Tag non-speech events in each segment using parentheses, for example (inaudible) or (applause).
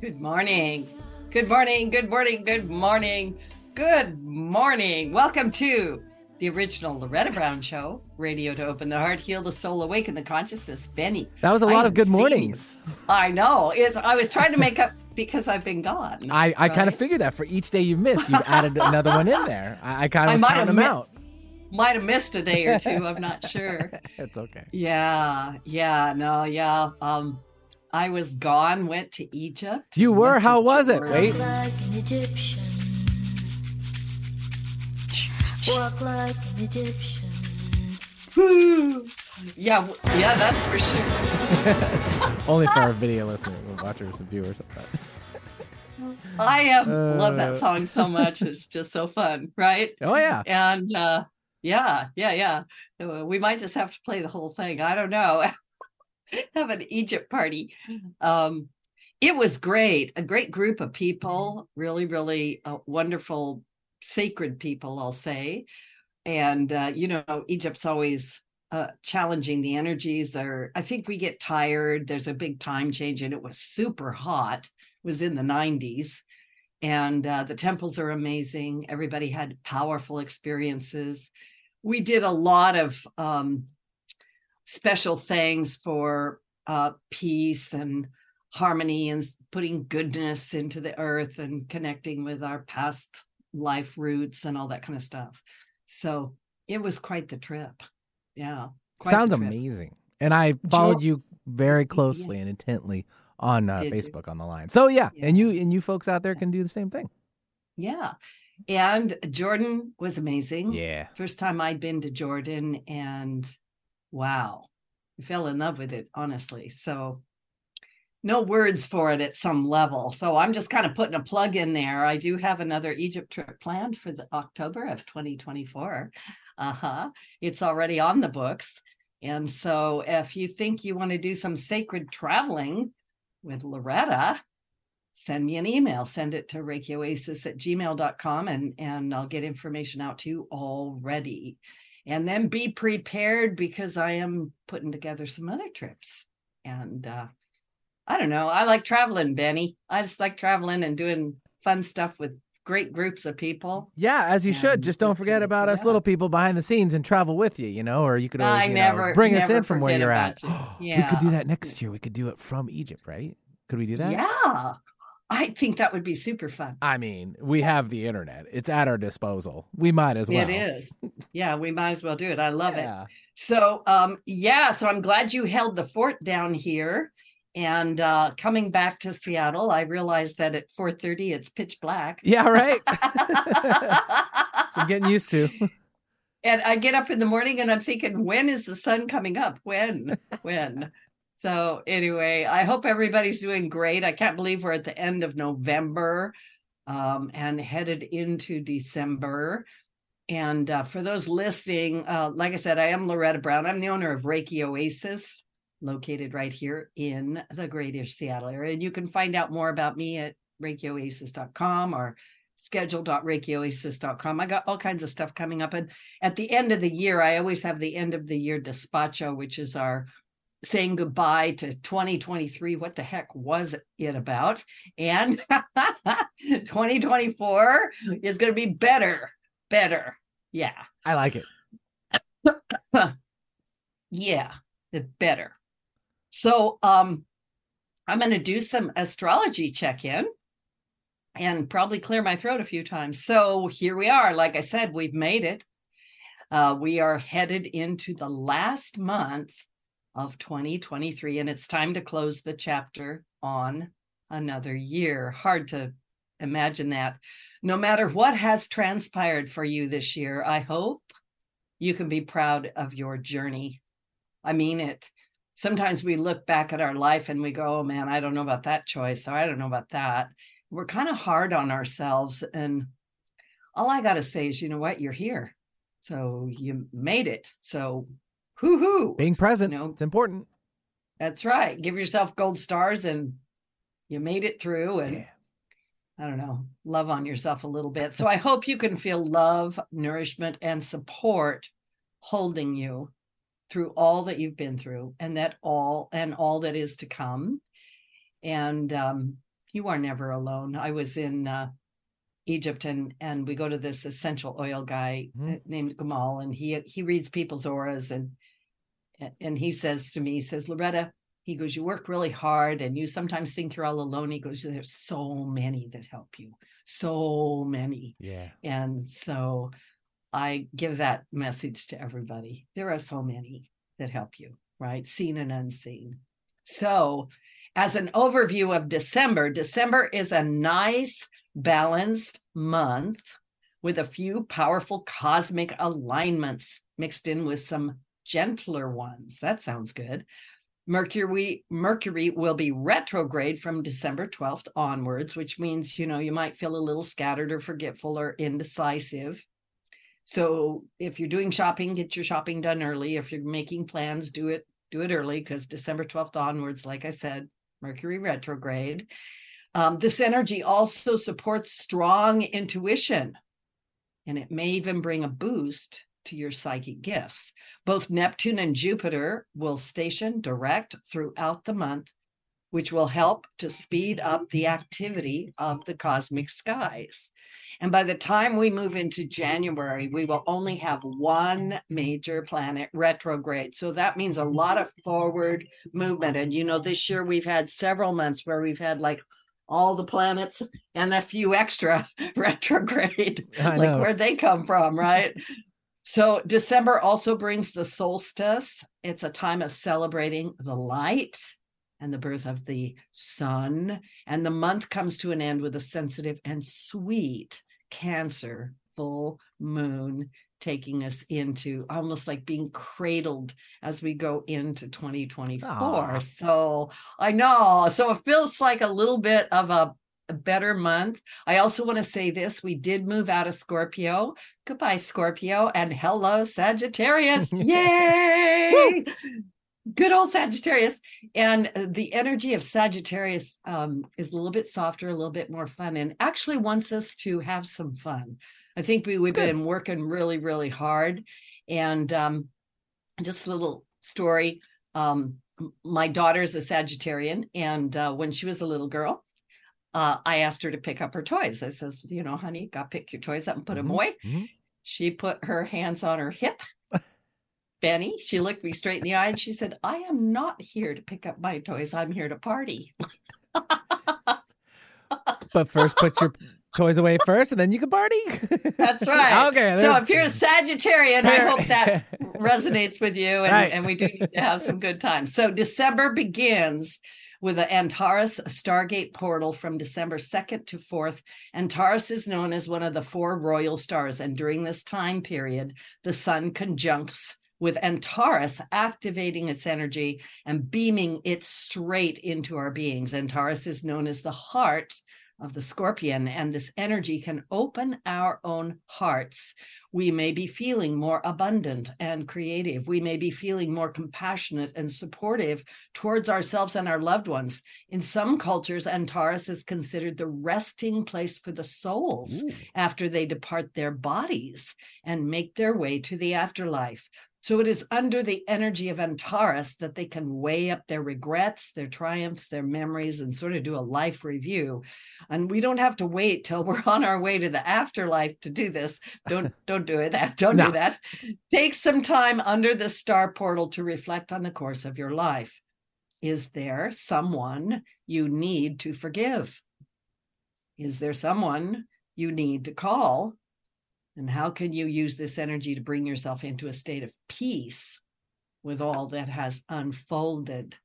Good morning. Good morning. Good morning. Good morning. Good morning. Welcome to the original Loretta Brown Show, radio to open the heart, heal the soul, awaken the consciousness. Benny. That was a lot of good mornings. I know. It, I was trying to make up because I've been gone. I, I right? kind of figured that for each day you've missed, you've added (laughs) another one in there. I, I kind of was counting them mi- out. Might have missed a day or two. I'm not (laughs) sure. it's okay. Yeah. Yeah. No. Yeah. Um, I was gone. Went to Egypt. You were. How was it? Wait. Walk like an Egyptian. (laughs) yeah, yeah, that's for sure. (laughs) Only for our (laughs) video listeners, watchers, and viewers. I um, uh, love that song so much. It's just so fun, right? Oh yeah. And uh, yeah, yeah, yeah. Uh, we might just have to play the whole thing. I don't know. (laughs) have an Egypt party. Um, it was great. A great group of people. Really, really uh, wonderful sacred people, I'll say. And, uh, you know, Egypt's always uh, challenging the energies There, I think we get tired. There's a big time change, and it was super hot. It was in the 90s. And uh, the temples are amazing. Everybody had powerful experiences. We did a lot of um, special things for uh, peace and harmony and putting goodness into the earth and connecting with our past life roots and all that kind of stuff. So it was quite the trip. Yeah. Sounds amazing. And I followed you very closely yeah. and intently on uh, Facebook on the line. So yeah, yeah, and you and you folks out there can do the same thing. Yeah. And Jordan was amazing. Yeah. First time I'd been to Jordan and wow. I fell in love with it honestly. So no words for it at some level. So I'm just kind of putting a plug in there. I do have another Egypt trip planned for the October of 2024. Uh-huh. It's already on the books. And so if you think you want to do some sacred traveling with Loretta, send me an email. Send it to ReikiOasis at gmail.com and, and I'll get information out to you already. And then be prepared because I am putting together some other trips. And uh, I don't know. I like traveling, Benny. I just like traveling and doing fun stuff with great groups of people. Yeah, as you and should. Just don't forget about us little people behind the scenes and travel with you, you know, or you could always you never, know, bring us in from where you're at. You. Yeah. (gasps) we could do that next year. We could do it from Egypt, right? Could we do that? Yeah. I think that would be super fun. I mean, we have the internet. It's at our disposal. We might as well. It is. Yeah, we might as well do it. I love yeah. it. So, um yeah, so I'm glad you held the fort down here and uh, coming back to Seattle, I realized that at 4:30 it's pitch black. Yeah, right. (laughs) so I'm getting used to. And I get up in the morning and I'm thinking, when is the sun coming up? When? When? So anyway, I hope everybody's doing great. I can't believe we're at the end of November um, and headed into December. And uh, for those listening, uh, like I said, I am Loretta Brown. I'm the owner of Reiki Oasis located right here in the greater Seattle area. And you can find out more about me at reikioasis.com or schedule.reikioasis.com. I got all kinds of stuff coming up. And at the end of the year, I always have the end of the year despacho, which is our saying goodbye to 2023. What the heck was it about? And (laughs) 2024 is going to be better, better. Yeah. I like it. (coughs) yeah, the better. So um, I'm going to do some astrology check in and probably clear my throat a few times. So here we are. Like I said, we've made it. Uh, we are headed into the last month of 2023, and it's time to close the chapter on another year. Hard to imagine that. No matter what has transpired for you this year, I hope you can be proud of your journey. I mean it sometimes we look back at our life and we go, oh man, I don't know about that choice. Or I don't know about that. We're kind of hard on ourselves. And all I got to say is, you know what? You're here. So you made it. So hoo hoo. Being present. You know, it's important. That's right. Give yourself gold stars and you made it through. And yeah. I don't know, love on yourself a little bit. So I hope you can feel love, nourishment, and support holding you through all that you've been through and that all and all that is to come and um, you are never alone. I was in uh, Egypt and and we go to this essential oil guy mm-hmm. named Gamal and he he reads people's auras and and he says to me, he says, Loretta, he goes, you work really hard and you sometimes think you're all alone. He goes, there's so many that help you, so many. Yeah. And so I give that message to everybody. There are so many that help you, right? Seen and unseen. So as an overview of December, December is a nice, balanced month with a few powerful cosmic alignments mixed in with some gentler ones. That sounds good. Mercury Mercury will be retrograde from December 12th onwards, which means you know you might feel a little scattered or forgetful or indecisive. So if you're doing shopping, get your shopping done early. If you're making plans, do it do it early because December 12th onwards, like I said, Mercury retrograde. Um, this energy also supports strong intuition, and it may even bring a boost to your psychic gifts. Both Neptune and Jupiter will station direct throughout the month, which will help to speed up the activity of the cosmic skies. And by the time we move into January, we will only have one major planet retrograde. So that means a lot of forward movement. And, you know, this year we've had several months where we've had like all the planets and a few extra (laughs) retrograde. like where'd they come from, right? So December also brings the solstice. It's a time of celebrating the light and the birth of the sun. And the month comes to an end with a sensitive and sweet Cancer full moon taking us into almost like being cradled as we go into 2024. Aww. So I know. So it feels like a little bit of a, a better month. I also want to say this we did move out of Scorpio. Goodbye, Scorpio, and hello, Sagittarius. (laughs) Yay! good old Sagittarius. And the energy of Sagittarius um, is a little bit softer, a little bit more fun, and actually wants us to have some fun. I think we, we've been working really, really hard. And um, just a little story. Um, my daughter's a Sagittarian, and uh, when she was a little girl, uh, I asked her to pick up her toys. I says, you know, honey, got pick your toys up and put mm-hmm. them away. Mm-hmm. She put her hands on her hip (laughs) Benny, she looked me straight in the eye and she said, I am not here to pick up my toys. I'm here to party. (laughs) but first, put your toys away first and then you can party. That's right. (laughs) okay. So if you're a Sagittarian, I hope that resonates with you and, right. and we do need to have some good times. So December begins with the Antares Stargate portal from December 2nd to 4th. Antares is known as one of the four royal stars. And during this time period, the sun conjuncts with Antares activating its energy and beaming it straight into our beings. Antares is known as the heart of the scorpion, and this energy can open our own hearts. We may be feeling more abundant and creative. We may be feeling more compassionate and supportive towards ourselves and our loved ones. In some cultures, Antares is considered the resting place for the souls Ooh. after they depart their bodies and make their way to the afterlife. So it is under the energy of Antares that they can weigh up their regrets, their triumphs, their memories, and sort of do a life review. And we don't have to wait till we're (laughs) on our way to the afterlife to do this. Don't don't do it. That don't no. do that. Take some time under the star portal to reflect on the course of your life. Is there someone you need to forgive? Is there someone you need to call and how can you use this energy to bring yourself into a state of peace with all that has unfolded?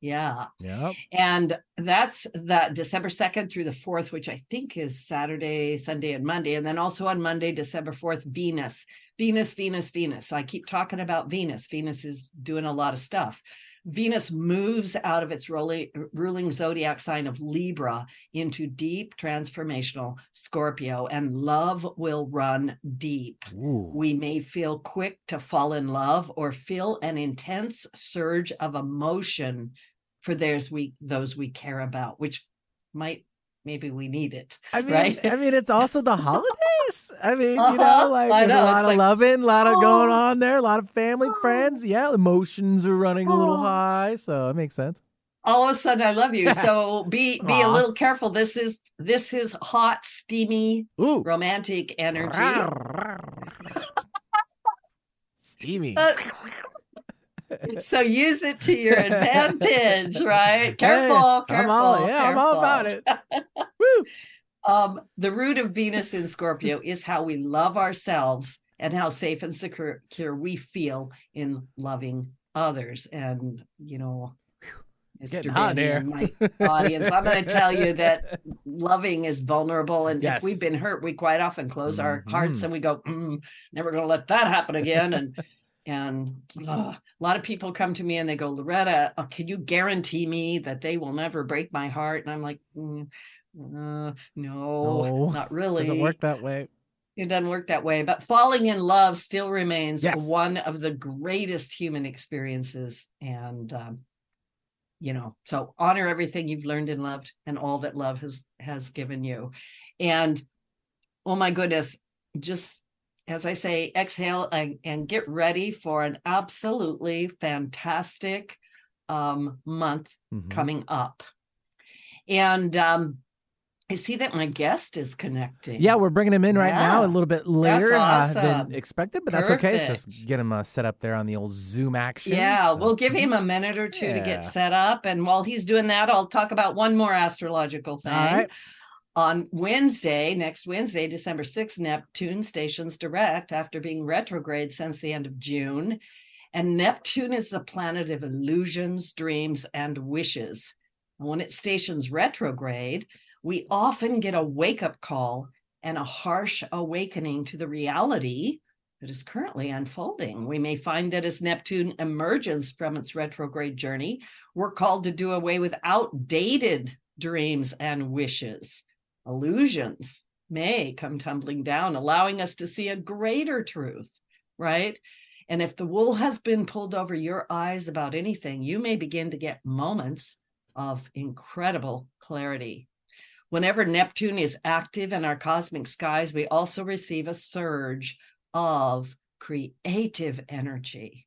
Yeah. Yeah. And that's that December 2nd through the 4th, which I think is Saturday, Sunday, and Monday. And then also on Monday, December 4th, Venus. Venus, Venus, Venus. I keep talking about Venus. Venus is doing a lot of stuff. Venus moves out of its ruling zodiac sign of Libra into deep transformational Scorpio, and love will run deep. Ooh. We may feel quick to fall in love or feel an intense surge of emotion for those we those we care about, which might maybe we need it. I mean, right? I mean, it's also the (laughs) holidays. I mean, uh-huh. you know, like there's know. a lot it's of like, loving, a lot of oh, going on there, a lot of family, oh, friends. Yeah, emotions are running oh, a little high, so it makes sense. all of a sudden I love you. (laughs) So be be Aww. a little careful. This is this is hot, steamy, Ooh. romantic energy. (laughs) steamy. Uh, (laughs) so use it to your advantage, right? Careful, hey, careful. I'm all, yeah, careful. I'm all about it. (laughs) Woo. Um, the root of Venus in Scorpio is how we love ourselves and how safe and secure we feel in loving others. And you know, Mr. hot here. my audience, I'm going to tell you that (laughs) loving is vulnerable, and yes. if we've been hurt, we quite often close mm-hmm. our hearts and we go, mm, "Never going to let that happen again." And and uh, a lot of people come to me and they go, "Loretta, uh, can you guarantee me that they will never break my heart?" And I'm like, mm, uh, no, no, not (laughs) really. It doesn't work that way. It doesn't work that way. But falling in love still remains yes. one of the greatest human experiences. And um, you know, so honor everything you've learned and loved and all that love has has given you. And oh my goodness, just as I say, exhale and, and get ready for an absolutely fantastic um, month mm-hmm. coming up. And um, I see that my guest is connecting. Yeah, we're bringing him in right yeah. now a little bit later awesome. uh, than expected, but Perfect. that's okay. just get him uh, set up there on the old Zoom action. Yeah, so. we'll give him a minute or two yeah. to get set up. And while he's doing that, I'll talk about one more astrological thing. On Wednesday, next Wednesday, December 6th, Neptune stations direct after being retrograde since the end of June. And Neptune is the planet of illusions, dreams, and wishes. When it stations retrograde, we often get a wake up call and a harsh awakening to the reality that is currently unfolding. We may find that as Neptune emerges from its retrograde journey, we're called to do away with outdated dreams and wishes. Illusions may come tumbling down, allowing us to see a greater truth, right? And if the wool has been pulled over your eyes about anything, you may begin to get moments of incredible clarity. Whenever Neptune is active in our cosmic skies, we also receive a surge of creative energy.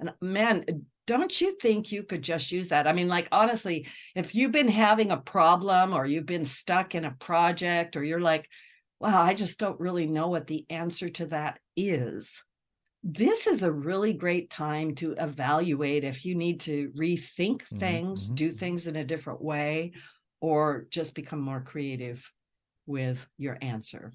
And man, don't you think you could just use that? I mean, like, honestly, if you've been having a problem or you've been stuck in a project or you're like, wow, I just don't really know what the answer to that is. This is a really great time to evaluate if you need to rethink things, mm-hmm. do things in a different way, or just become more creative with your answer.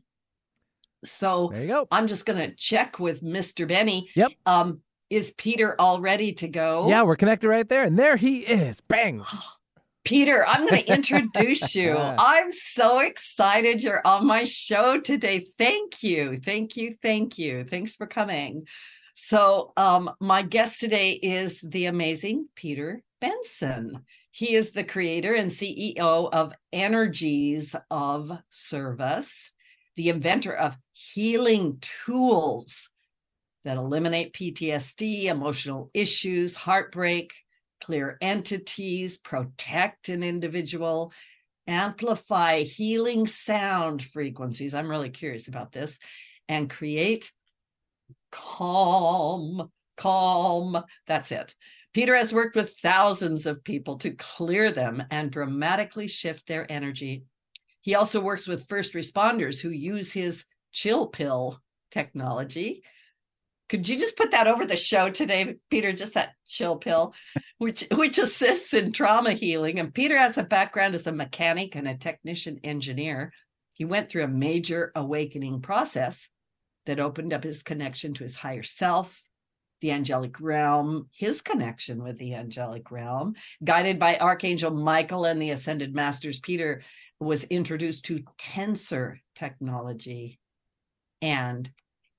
So there you go. I'm just going to check with Mr. Benny. Yep. Um, is Peter all ready to go? Yeah, we're connected right there. And there he is. Bang. (gasps) Peter, I'm going to introduce (laughs) you. I'm so excited you're on my show today. Thank you. Thank you. Thank you. Thanks for coming. So, um, my guest today is the amazing Peter Benson. He is the creator and CEO of Energies of Service, the inventor of healing tools that eliminate PTSD, emotional issues, heartbreak, clear entities, protect an individual, amplify healing sound frequencies. I'm really curious about this, and create calm, calm. That's it. Peter has worked with thousands of people to clear them and dramatically shift their energy. He also works with first responders who use his chill pill technology. Could you just put that over the show today, Peter? Just that chill pill, which which assists in trauma healing. And Peter has a background as a mechanic and a technician engineer. He went through a major awakening process that opened up his connection to his higher self, the angelic realm, his connection with the angelic realm, guided by Archangel Michael and the Ascended Masters, Peter was introduced to tensor technology and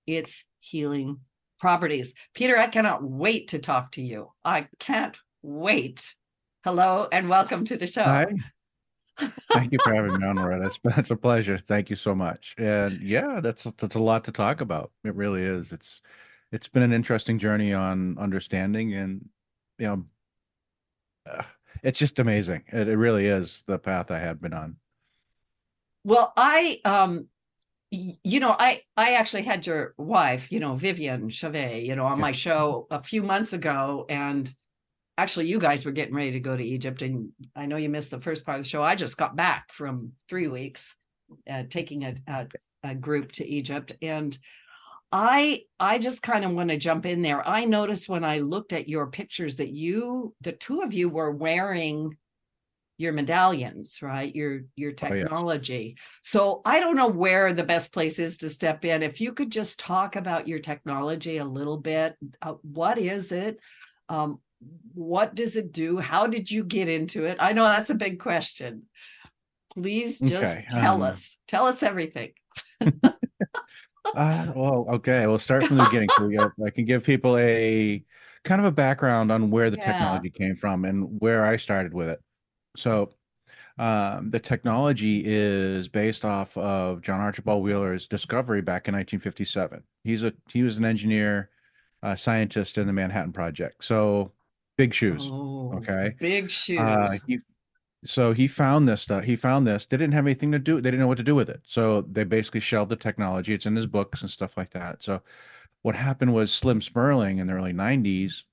its healing properties. Peter, I cannot wait to talk to you. I can't wait. Hello and welcome to the show. Hi. Thank you for having me on, Loretta. It's, it's a pleasure. Thank you so much. And yeah, that's that's a lot to talk about. It really is. It's it's been an interesting journey on understanding and you know uh, it's just amazing it, it really is the path i have been on well i um you know i i actually had your wife you know vivian chavet you know on my show a few months ago and actually you guys were getting ready to go to Egypt and I know you missed the first part of the show. I just got back from 3 weeks uh, taking a, a, a group to Egypt and I I just kind of want to jump in there. I noticed when I looked at your pictures that you the two of you were wearing your medallions, right? Your your technology. Oh, yes. So I don't know where the best place is to step in. If you could just talk about your technology a little bit, uh, what is it? Um, what does it do? How did you get into it? I know that's a big question. Please just okay, tell um, us. Tell us everything. (laughs) uh, well, okay. We'll start from the beginning. So I can give people a kind of a background on where the (laughs) yeah. technology came from and where I started with it. So um, the technology is based off of John Archibald Wheeler's discovery back in 1957. He's a he was an engineer, uh, scientist in the Manhattan Project. So big shoes. Oh, okay, big uh, shoes. Uh, he, so he found this stuff. He found this. They didn't have anything to do. They didn't know what to do with it. So they basically shelved the technology. It's in his books and stuff like that. So what happened was Slim Spurling in the early 90s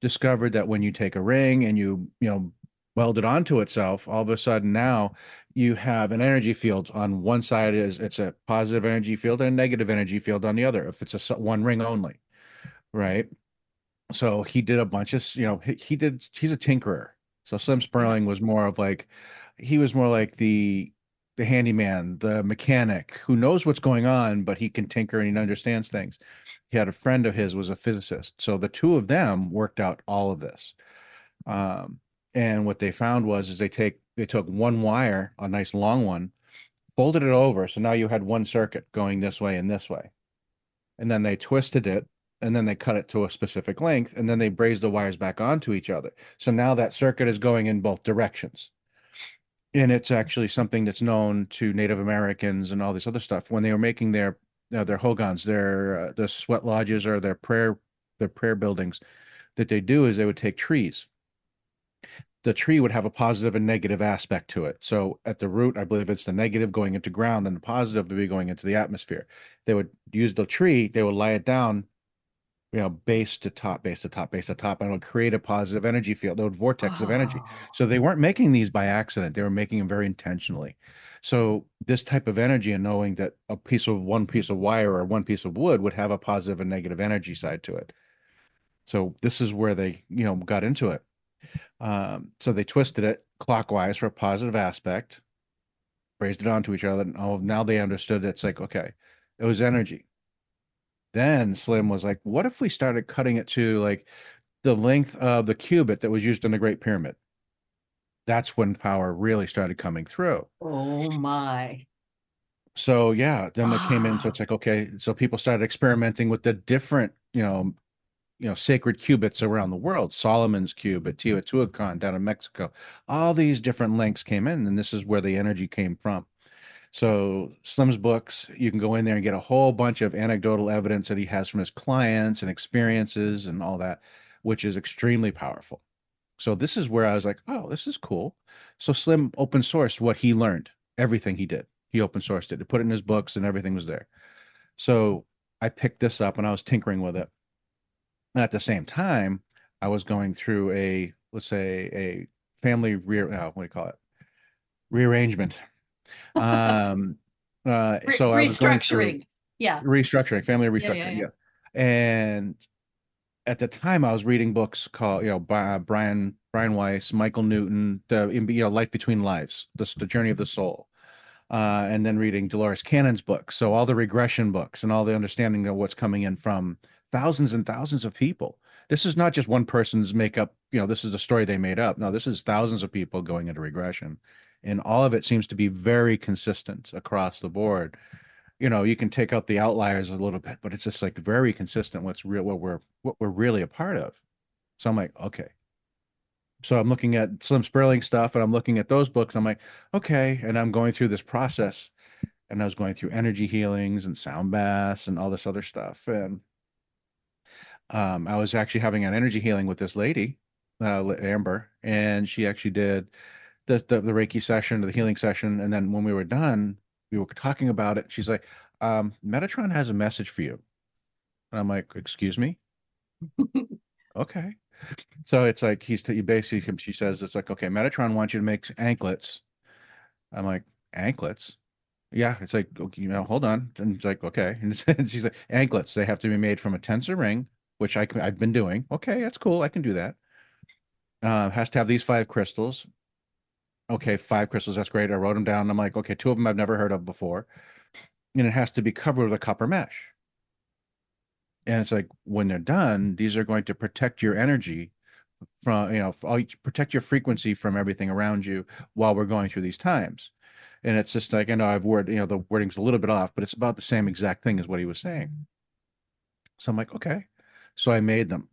discovered that when you take a ring and you you know welded onto itself, all of a sudden now you have an energy field on one side is it's a positive energy field and a negative energy field on the other if it's a one ring only, right? So he did a bunch of you know he, he did he's a tinkerer. So Slim Spurling was more of like he was more like the the handyman, the mechanic who knows what's going on, but he can tinker and he understands things. He had a friend of his was a physicist, so the two of them worked out all of this. Um, and what they found was is they take they took one wire, a nice long one, folded it over, so now you had one circuit going this way and this way, and then they twisted it, and then they cut it to a specific length, and then they brazed the wires back onto each other. So now that circuit is going in both directions. And it's actually something that's known to Native Americans and all this other stuff when they were making their uh, their hogans, their uh, the sweat lodges or their prayer their prayer buildings. That they do is they would take trees the tree would have a positive and negative aspect to it. So at the root, I believe it's the negative going into ground and the positive would be going into the atmosphere. They would use the tree, they would lie it down, you know, base to top, base to top, base to top, and it would create a positive energy field. Would vortex oh. of energy. Oh. So they weren't making these by accident. They were making them very intentionally. So this type of energy and knowing that a piece of one piece of wire or one piece of wood would have a positive and negative energy side to it. So this is where they, you know, got into it. Um, so they twisted it clockwise for a positive aspect, raised it onto each other. And oh, now they understood it's like, okay, it was energy. Then Slim was like, what if we started cutting it to like the length of the cubit that was used in the Great Pyramid? That's when power really started coming through. Oh my. So yeah, then it came in. So it's like, okay, so people started experimenting with the different, you know, you know sacred cubits around the world solomon's cube at teotihuacan down in mexico. All these different links came in and this is where the energy came from. So slim's books you can go in there and get a whole bunch of anecdotal evidence that he has from his clients and experiences and all that which is extremely powerful. So this is where i was like oh this is cool. So slim open sourced what he learned everything he did. He open sourced it. To put it in his books and everything was there. So i picked this up and i was tinkering with it at the same time, I was going through a let's say a family re uh, what do you call it rearrangement. (laughs) Um, uh, so Re- restructuring, yeah, restructuring, family restructuring, yeah, yeah, yeah. yeah. And at the time, I was reading books called you know by Brian Brian Weiss, Michael Newton, the you know Life Between Lives, the, the Journey of the Soul. Uh, and then reading Dolores Cannon's books. So all the regression books and all the understanding of what's coming in from thousands and thousands of people. This is not just one person's makeup, you know, this is a story they made up. No, this is thousands of people going into regression. And all of it seems to be very consistent across the board. You know, you can take out the outliers a little bit, but it's just like very consistent what's real what we're what we're really a part of. So I'm like, okay. So I'm looking at Slim Spurling stuff and I'm looking at those books. I'm like, okay. And I'm going through this process and I was going through energy healings and sound baths and all this other stuff. And um, I was actually having an energy healing with this lady, uh, Amber, and she actually did the, the, the Reiki session, the healing session, and then when we were done, we were talking about it. She's like, um, "Metatron has a message for you," and I'm like, "Excuse me." (laughs) okay. So it's like he's he basically she says it's like okay, Metatron wants you to make anklets. I'm like anklets. Yeah, it's like you know, hold on, and it's like okay, (laughs) and she's like anklets. They have to be made from a tensor ring, which I I've been doing. Okay, that's cool. I can do that. Uh, has to have these five crystals. Okay, five crystals. That's great. I wrote them down. I'm like, okay, two of them I've never heard of before, and it has to be covered with a copper mesh. And it's like when they're done, these are going to protect your energy from you know protect your frequency from everything around you while we're going through these times. And it's just like I know I've word you know the wording's a little bit off, but it's about the same exact thing as what he was saying. So I'm like, okay. So I made them,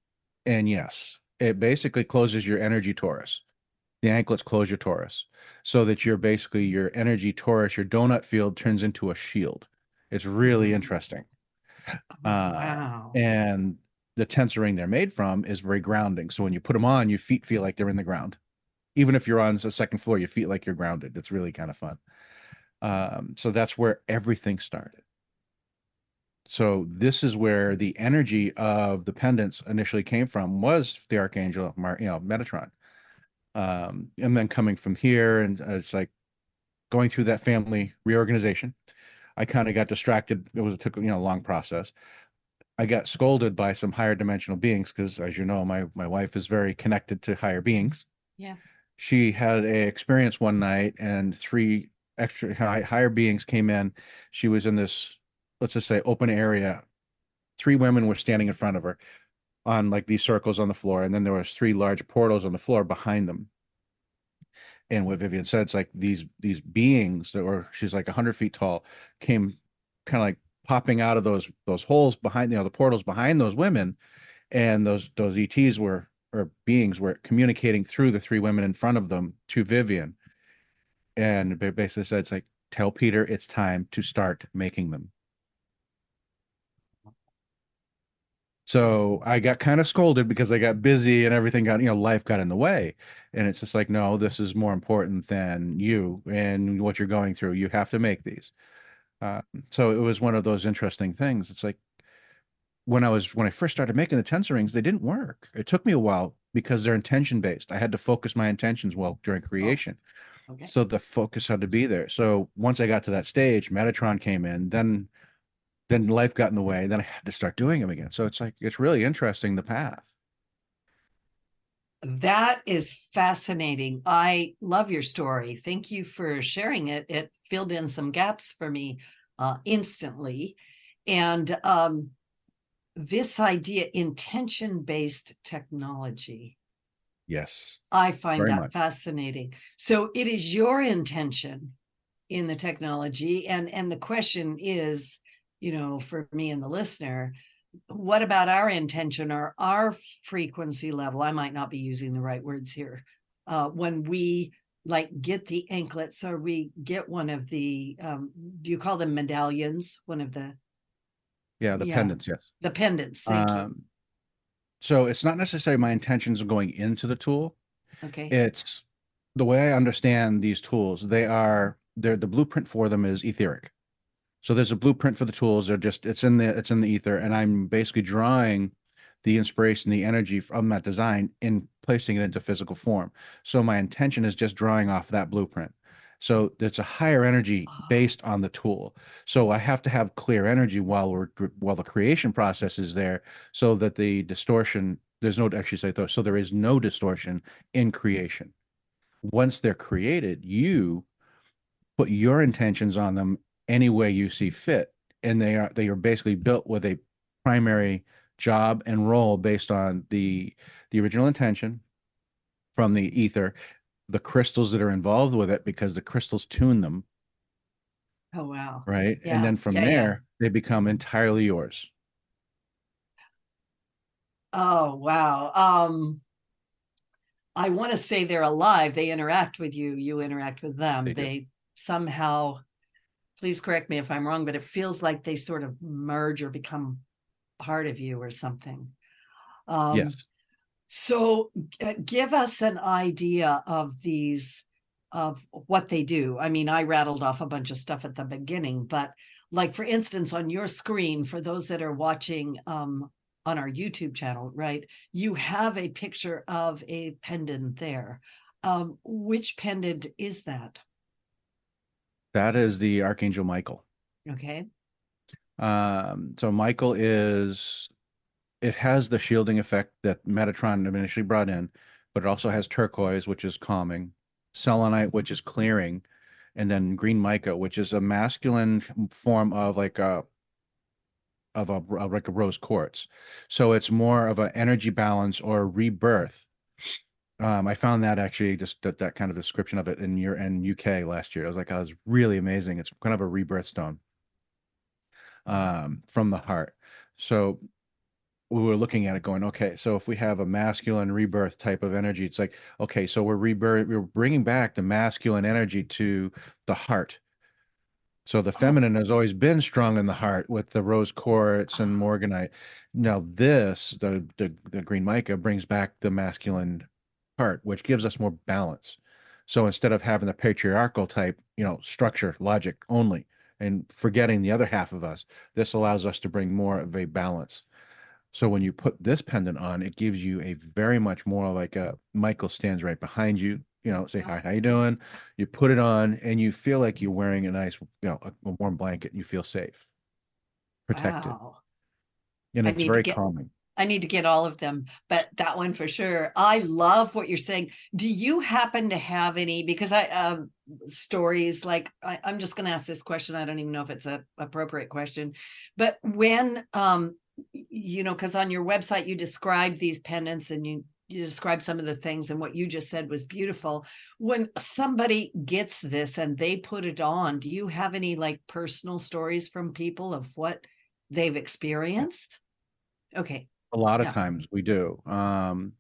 and yes, it basically closes your energy torus. The anklets close your torus so that you're basically your energy torus, your donut field turns into a shield. It's really mm. interesting. Oh, uh, wow. And the tensor ring they're made from is very grounding. So when you put them on, your feet feel like they're in the ground. Even if you're on the second floor, you feel like you're grounded. It's really kind of fun. Um, so that's where everything started. So this is where the energy of the pendants initially came from was the archangel, you know, Metatron, um, and then coming from here, and it's like going through that family reorganization. I kind of got distracted. It was it took you know a long process. I got scolded by some higher dimensional beings because, as you know, my my wife is very connected to higher beings. Yeah. She had a experience one night, and three extra high, higher beings came in. She was in this let's just say open area three women were standing in front of her on like these circles on the floor and then there was three large portals on the floor behind them. And what vivian said it's like these these beings that were she's like 100 feet tall came kind of like popping out of those those holes behind you know the portals behind those women and those those ets were or beings were communicating through the three women in front of them to vivian. And basically said it's like tell peter it's time to start making them So I got kind of scolded because I got busy and everything got, you know, life got in the way. And it's just like, no, this is more important than you and what you're going through. You have to make these. Uh, so it was one of those interesting things. It's like when I was, when I first started making the tensor rings, they didn't work. It took me a while because they're intention based. I had to focus my intentions well during oh, creation. Oh, okay. So the focus had to be there. So once I got to that stage, Metatron came in, then then life got in the way. Then I had to start doing them again. So it's like it's really interesting the path. That is fascinating. I love your story. Thank you for sharing it. It filled in some gaps for me uh, instantly. And um, this idea, intention based technology. Yes. I find that much. fascinating. So it is your intention in the technology. And, and the question is you know, for me and the listener, what about our intention or our frequency level? I might not be using the right words here. Uh, when we like get the anklets or we get one of the um, do you call them medallions? One of the yeah, the yeah, pendants, yes. The pendants, thank um, you. So it's not necessarily my intentions of going into the tool. Okay. It's the way I understand these tools, they are they're the blueprint for them is etheric. So there's a blueprint for the tools. They're just it's in the it's in the ether, and I'm basically drawing the inspiration, the energy from that design, in placing it into physical form. So my intention is just drawing off that blueprint. So it's a higher energy ah. based on the tool. So I have to have clear energy while we're while the creation process is there, so that the distortion there's no actually say though so there is no distortion in creation. Once they're created, you put your intentions on them any way you see fit. And they are they are basically built with a primary job and role based on the the original intention from the ether the crystals that are involved with it because the crystals tune them. Oh wow. Right? Yeah. and then from yeah, there yeah. they become entirely yours. Oh wow. Um i want to say they're alive. They interact with you. You interact with them. They, they somehow please correct me if I'm wrong, but it feels like they sort of merge or become part of you or something. Um, yes. So, uh, give us an idea of these, of what they do. I mean, I rattled off a bunch of stuff at the beginning, but like for instance, on your screen, for those that are watching um, on our YouTube channel, right? You have a picture of a pendant there. Um, which pendant is that? That is the Archangel Michael. Okay. Um, so Michael is it has the shielding effect that Metatron initially brought in, but it also has turquoise, which is calming, selenite, which is clearing, and then green mica, which is a masculine form of like a of a like a rose quartz. So it's more of an energy balance or rebirth. Um, I found that actually just that, that kind of description of it in your in UK last year. I was like, I was really amazing. It's kind of a rebirth stone um, from the heart. So we were looking at it going, okay, so if we have a masculine rebirth type of energy, it's like, okay, so we're rebirth, we're bringing back the masculine energy to the heart. So the feminine has always been strong in the heart with the rose quartz and morganite. Now this, the, the the green mica, brings back the masculine heart, which gives us more balance. So instead of having the patriarchal type, you know, structure, logic only, and forgetting the other half of us, this allows us to bring more of a balance. So when you put this pendant on, it gives you a very much more like a Michael stands right behind you. You know, say hi, how you doing? You put it on, and you feel like you're wearing a nice, you know, a, a warm blanket. You feel safe, protected, wow. and it's very get, calming. I need to get all of them, but that one for sure. I love what you're saying. Do you happen to have any? Because I um, stories like I, am just going to ask this question. I don't even know if it's a appropriate question, but when um you know, because on your website you describe these pendants and you you describe some of the things and what you just said was beautiful when somebody gets this and they put it on do you have any like personal stories from people of what they've experienced okay a lot of yeah. times we do um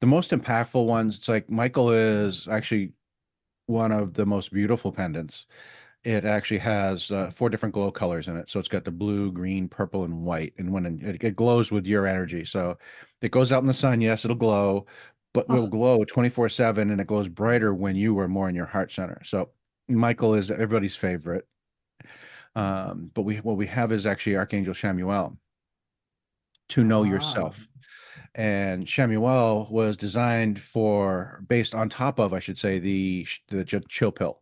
the most impactful ones it's like michael is actually one of the most beautiful pendants it actually has uh, four different glow colors in it. So it's got the blue, green, purple, and white. And when it, it, glows with your energy, so it goes out in the sun. Yes, it'll glow, but will glow twenty four seven, and it glows brighter when you are more in your heart center. So Michael is everybody's favorite. Um, but we what we have is actually Archangel Chamuel to know yourself. And Chamuel was designed for based on top of, I should say, the the chill pill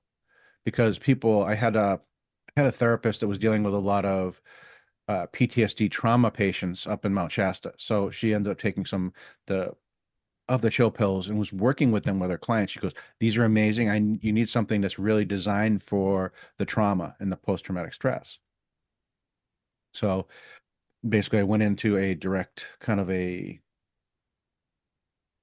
because people I had a I had a therapist that was dealing with a lot of uh, PTSD trauma patients up in Mount Shasta. So she ended up taking some the of the chill pills and was working with them with her clients. She goes, "These are amazing. I you need something that's really designed for the trauma and the post traumatic stress." So basically, I went into a direct kind of a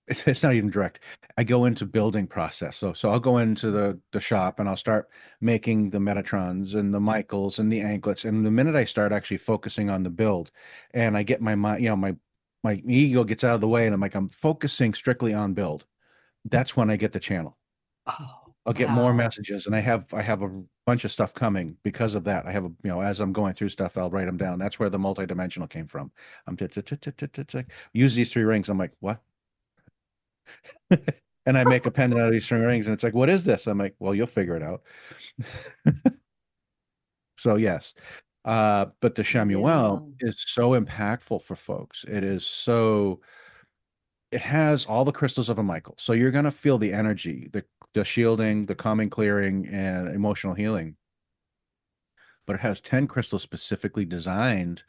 it's, it's not even direct. I go into building process. So so I'll go into the the shop and I'll start making the Metatrons and the Michaels and the anklets. And the minute I start actually focusing on the build, and I get my mind, you know, my my ego gets out of the way, and I'm like, I'm focusing strictly on build. That's when I get the channel. Oh, I'll get wow. more messages, and I have I have a bunch of stuff coming because of that. I have a you know as I'm going through stuff, I'll write them down. That's where the multidimensional came from. I'm like use these three rings. I'm like, what? (laughs) and I make a pendant out of these string rings, and it's like, what is this? I'm like, well, you'll figure it out. (laughs) so yes, uh, but the Chamuel yeah. is so impactful for folks. It is so. It has all the crystals of a Michael, so you're gonna feel the energy, the the shielding, the calming, clearing, and emotional healing. But it has ten crystals specifically designed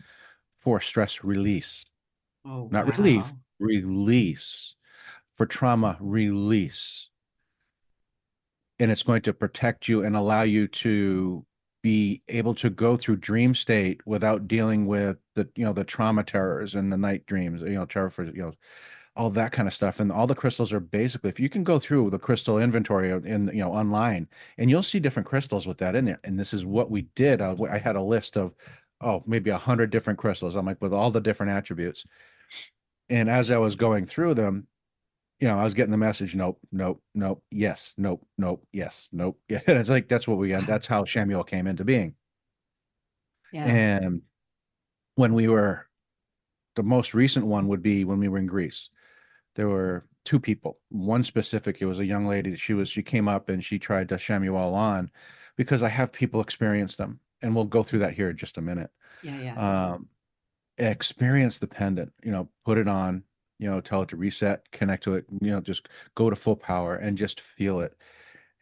for stress release, oh, not wow. relief, release for trauma release. And it's going to protect you and allow you to be able to go through dream state without dealing with the you know the trauma terrors and the night dreams you know terror for you know all that kind of stuff and all the crystals are basically if you can go through the crystal inventory in you know online and you'll see different crystals with that in there and this is what we did uh, i, I had a list of oh maybe a hundred different crystals i'm like with all the different attributes and as i was going through them you know, I was getting the message, nope, nope, nope, yes, nope, nope, yes, nope. (laughs) Yeah. it's like that's what we got. That's how Chamuel came into being. Yeah. And when we were the most recent one would be when we were in Greece. There were two people. One specific, it was a young lady. She was she came up and she tried to Chamuel on because I have people experience them. And we'll go through that here in just a minute. Yeah, yeah. Um, experience the pendant, you know, put it on, you know, tell it to reset, connect to it, you know, just go to full power and just feel it.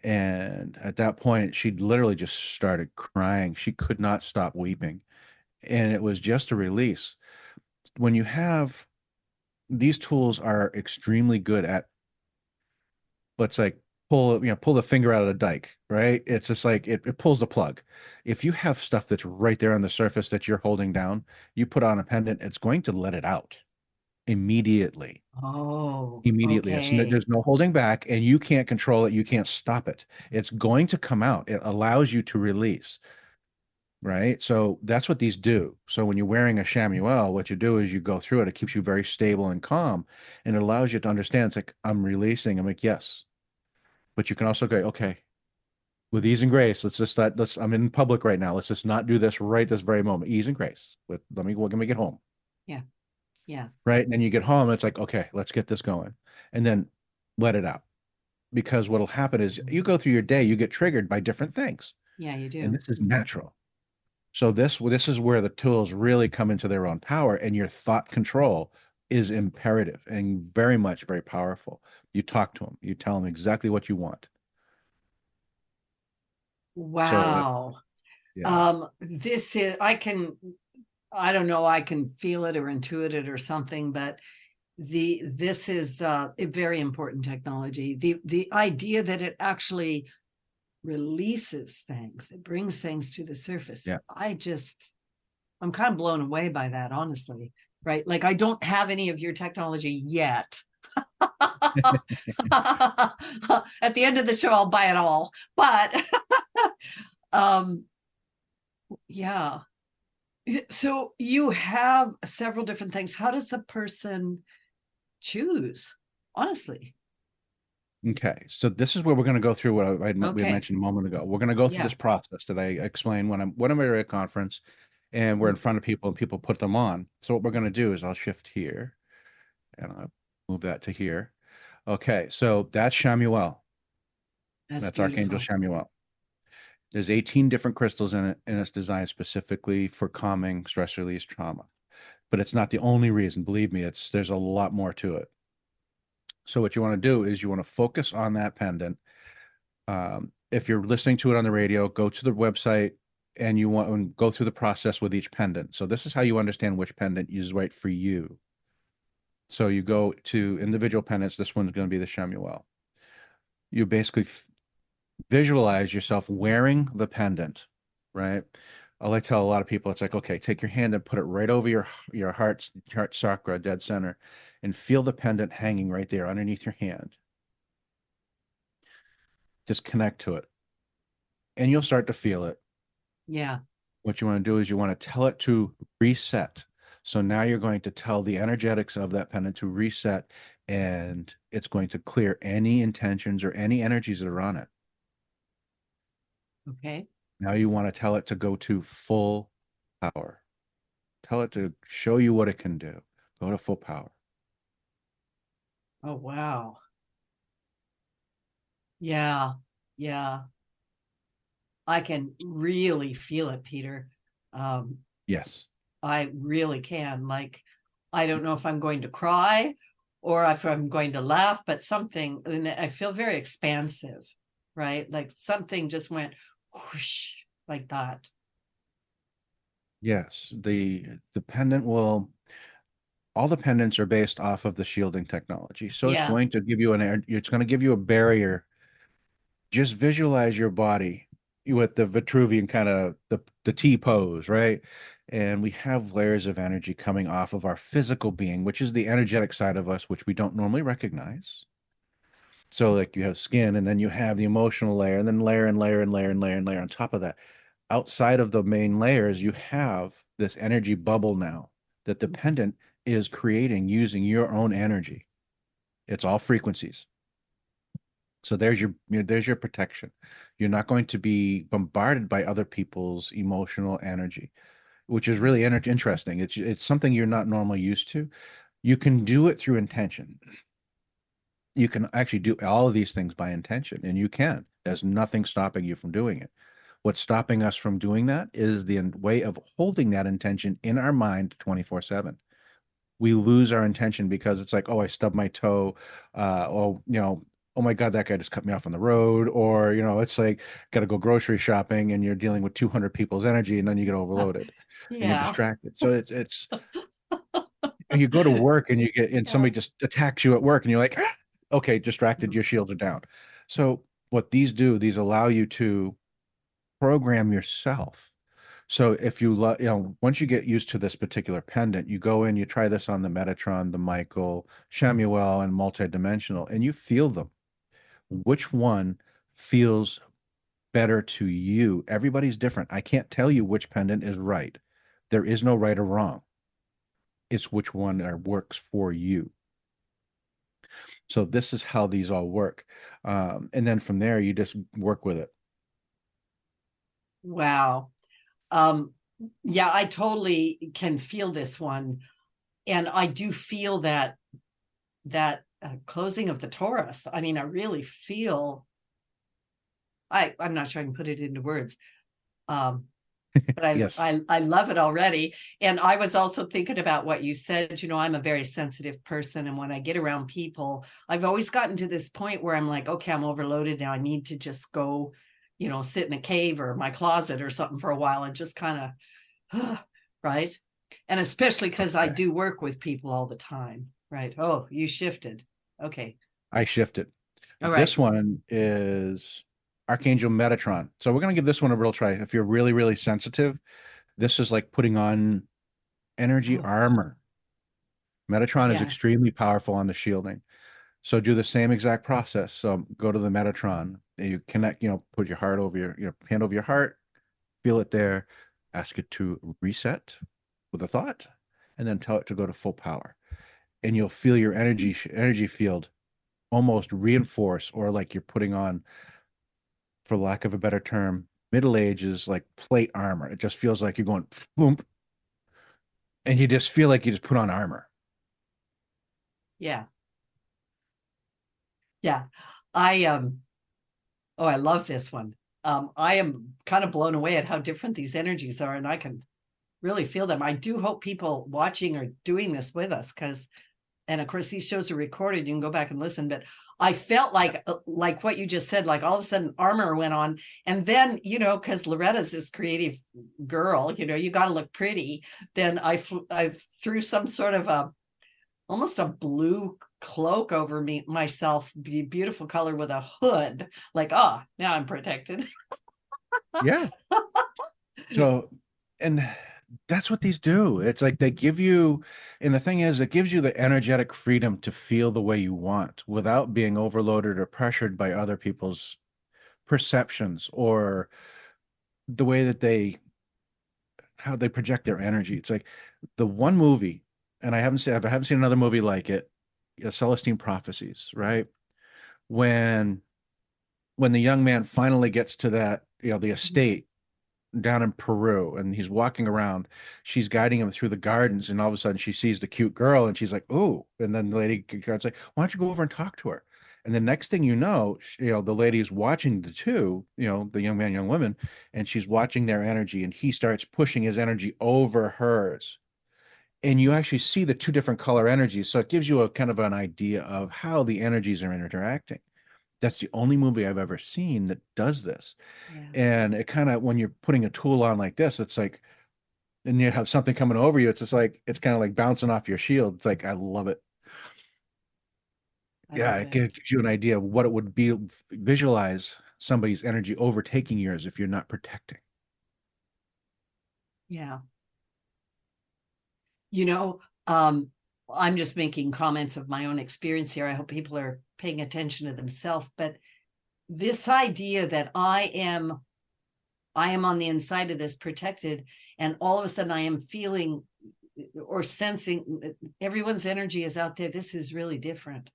And at that point, she literally just started crying. She could not stop weeping. And it was just a release. When you have these tools are extremely good at let's like pull you know pull the finger out of the dike right? It's just like it, it pulls the plug. If you have stuff that's right there on the surface that you're holding down you put on a pendant it's going to let it out immediately. Oh immediately. Okay. there's no holding back and you can't control it. You can't stop it. It's going to come out. It allows you to release right so that's what these do so when you're wearing a chamuel what you do is you go through it it keeps you very stable and calm and it allows you to understand it's like i'm releasing i'm like yes but you can also go, okay, with ease and grace, let's just let let's I'm in public right now. Let's just not do this right this very moment. Ease and grace. Let, let me let me get home. Yeah. Yeah. Right. And then you get home, it's like, okay, let's get this going. And then let it out. Because what'll happen is you go through your day, you get triggered by different things. Yeah, you do. And this is natural. So this this is where the tools really come into their own power and your thought control is imperative and very much very powerful. You talk to them, you tell them exactly what you want. Wow. So, yeah. Um, this is, I can, I don't know, I can feel it or intuit it or something, but the this is uh, a very important technology. The the idea that it actually releases things, it brings things to the surface. Yeah. I just I'm kind of blown away by that, honestly right? Like I don't have any of your technology yet. (laughs) At the end of the show, I'll buy it all. But (laughs) um, yeah. So you have several different things. How does the person choose? Honestly. Okay, so this is where we're going to go through what I, I okay. we mentioned a moment ago. We're going to go through yeah. this process that I explained when I'm when I'm at a conference and we're in mm-hmm. front of people and people put them on. So what we're going to do is I'll shift here and I'll move that to here. Okay, so that's Chamuel. That's, that's Archangel Chamuel. There's 18 different crystals in it, and it's designed specifically for calming stress release trauma. But it's not the only reason. Believe me, it's there's a lot more to it. So what you want to do is you want to focus on that pendant. Um, if you're listening to it on the radio, go to the website, and you want to go through the process with each pendant. So this is how you understand which pendant is right for you. So you go to individual pendants. This one's going to be the Chamuel. You basically f- visualize yourself wearing the pendant, right? I like to tell a lot of people, it's like, okay, take your hand and put it right over your your heart heart chakra, dead center, and feel the pendant hanging right there underneath your hand. Just connect to it, and you'll start to feel it yeah. What you want to do is you want to tell it to reset. So now you're going to tell the energetics of that pendant to reset and it's going to clear any intentions or any energies that are on it. Okay. Now you want to tell it to go to full power. Tell it to show you what it can do. Go to full power. Oh, wow. Yeah. Yeah. I can really feel it, Peter. Um, yes. I really can. Like, I don't know if I'm going to cry or if I'm going to laugh, but something, and I feel very expansive, right? Like something just went whoosh like that. Yes. The the pendant will all the pendants are based off of the shielding technology. So yeah. it's going to give you an air, it's going to give you a barrier. Just visualize your body with the Vitruvian kind of the the T pose, right? And we have layers of energy coming off of our physical being, which is the energetic side of us, which we don't normally recognize. So, like you have skin, and then you have the emotional layer, and then layer and layer and layer and layer and layer on top of that. Outside of the main layers, you have this energy bubble now that mm-hmm. the pendant is creating using your own energy. It's all frequencies. So there's your there's your protection. You're not going to be bombarded by other people's emotional energy, which is really interesting. It's it's something you're not normally used to. You can do it through intention. You can actually do all of these things by intention, and you can. There's nothing stopping you from doing it. What's stopping us from doing that is the way of holding that intention in our mind 24 7. We lose our intention because it's like, oh, I stubbed my toe. Uh, oh, you know, oh my God, that guy just cut me off on the road. Or, you know, it's like, got to go grocery shopping and you're dealing with 200 people's energy and then you get overloaded yeah. (laughs) and you're distracted. So it's, it's, (laughs) you go to work and you get, and yeah. somebody just attacks you at work and you're like, ah, okay, distracted, your shields are down. So what these do, these allow you to program yourself. So if you love, you know, once you get used to this particular pendant, you go in, you try this on the Metatron, the Michael, Chamuel, and multidimensional, and you feel them. Which one feels better to you? Everybody's different. I can't tell you which pendant is right. There is no right or wrong. It's which one uh, works for you. So this is how these all work. Um, and then from there, you just work with it. Wow. Um, yeah, I totally can feel this one. And I do feel that that uh, closing of the torus. I mean, I really feel I I'm not sure I can put it into words. Um but I, yes. I I love it already. And I was also thinking about what you said. You know, I'm a very sensitive person, and when I get around people, I've always gotten to this point where I'm like, okay, I'm overloaded now. I need to just go, you know, sit in a cave or my closet or something for a while and just kind of, (sighs) right. And especially because I do work with people all the time, right? Oh, you shifted. Okay. I shifted. All right. This one is Archangel Metatron. So we're going to give this one a real try. If you're really, really sensitive, this is like putting on energy oh. armor. Metatron yeah. is extremely powerful on the shielding. So do the same exact process. So go to the Metatron. You connect, you know, put your heart over your, your hand over your heart, feel it there, ask it to reset with a thought, and then tell it to go to full power. And you'll feel your energy energy field almost reinforce or like you're putting on for lack of a better term, middle age is like plate armor. It just feels like you're going and you just feel like you just put on armor. Yeah. Yeah. I um oh, I love this one. Um, I am kind of blown away at how different these energies are, and I can really feel them. I do hope people watching are doing this with us because and of course these shows are recorded you can go back and listen but I felt like uh, like what you just said, like all of a sudden armor went on. And then, you know, because Loretta's this creative girl, you know, you got to look pretty. Then I I threw some sort of a almost a blue cloak over me myself, beautiful color with a hood. Like, oh, now I'm protected. yeah. (laughs) So and that's what these do. It's like they give you, and the thing is, it gives you the energetic freedom to feel the way you want without being overloaded or pressured by other people's perceptions or the way that they how they project their energy. It's like the one movie, and I haven't seen I haven't seen another movie like it, Celestine Prophecies, right? When when the young man finally gets to that, you know, the mm-hmm. estate down in Peru and he's walking around. She's guiding him through the gardens, and all of a sudden she sees the cute girl and she's like, "Ooh!" And then the lady guard's like, "Why don't you go over and talk to her?" And the next thing you know, you know, the lady is watching the two, you know, the young man, young woman, and she's watching their energy, and he starts pushing his energy over hers. And you actually see the two different color energies. So it gives you a kind of an idea of how the energies are interacting that's the only movie I've ever seen that does this. Yeah. And it kind of when you're putting a tool on like this, it's like and you have something coming over you, it's just like it's kind of like bouncing off your shield. It's like I love it. I yeah, love it. it gives you an idea of what it would be visualize somebody's energy overtaking yours if you're not protecting. Yeah. You know, um, I'm just making comments of my own experience here. I hope people are paying attention to themselves. But this idea that I am, I am on the inside of this protected, and all of a sudden I am feeling or sensing everyone's energy is out there. This is really different.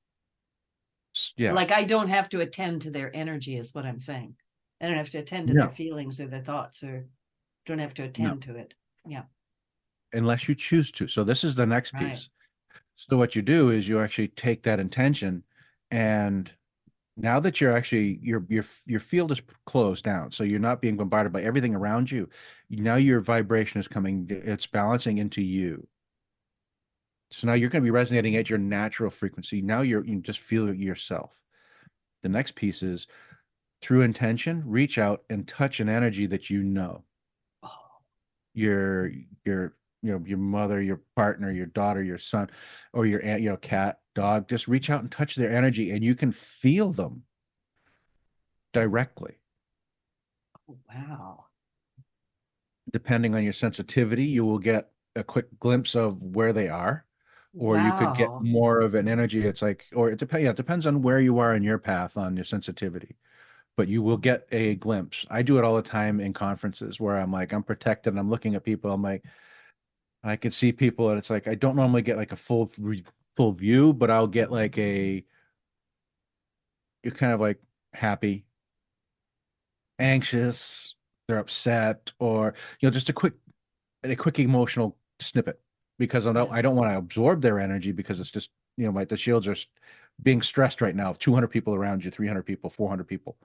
Yeah. Like I don't have to attend to their energy, is what I'm saying. I don't have to attend to no. their feelings or their thoughts, or don't have to attend no. to it. Yeah. Unless you choose to. So this is the next piece. So what you do is you actually take that intention and now that you're actually your your your field is closed down so you're not being bombarded by everything around you now your vibration is coming it's balancing into you. So now you're going to be resonating at your natural frequency. Now you're you just feel yourself. The next piece is through intention reach out and touch an energy that you know. Oh. your your you know your mother your partner your daughter your son or your aunt you know cat dog just reach out and touch their energy and you can feel them directly. Oh, wow. Depending on your sensitivity you will get a quick glimpse of where they are or wow. you could get more of an energy. It's like or it depends yeah, it depends on where you are in your path on your sensitivity but you will get a glimpse. I do it all the time in conferences where i'm like i'm protected and i'm looking at people i'm like I could see people, and it's like I don't normally get like a full full view, but I'll get like a you're kind of like happy, anxious, they're upset, or you know, just a quick a quick emotional snippet because I don't I don't want to absorb their energy because it's just you know my the shields are being stressed right now. 200 people around you, 300 people, 400 people.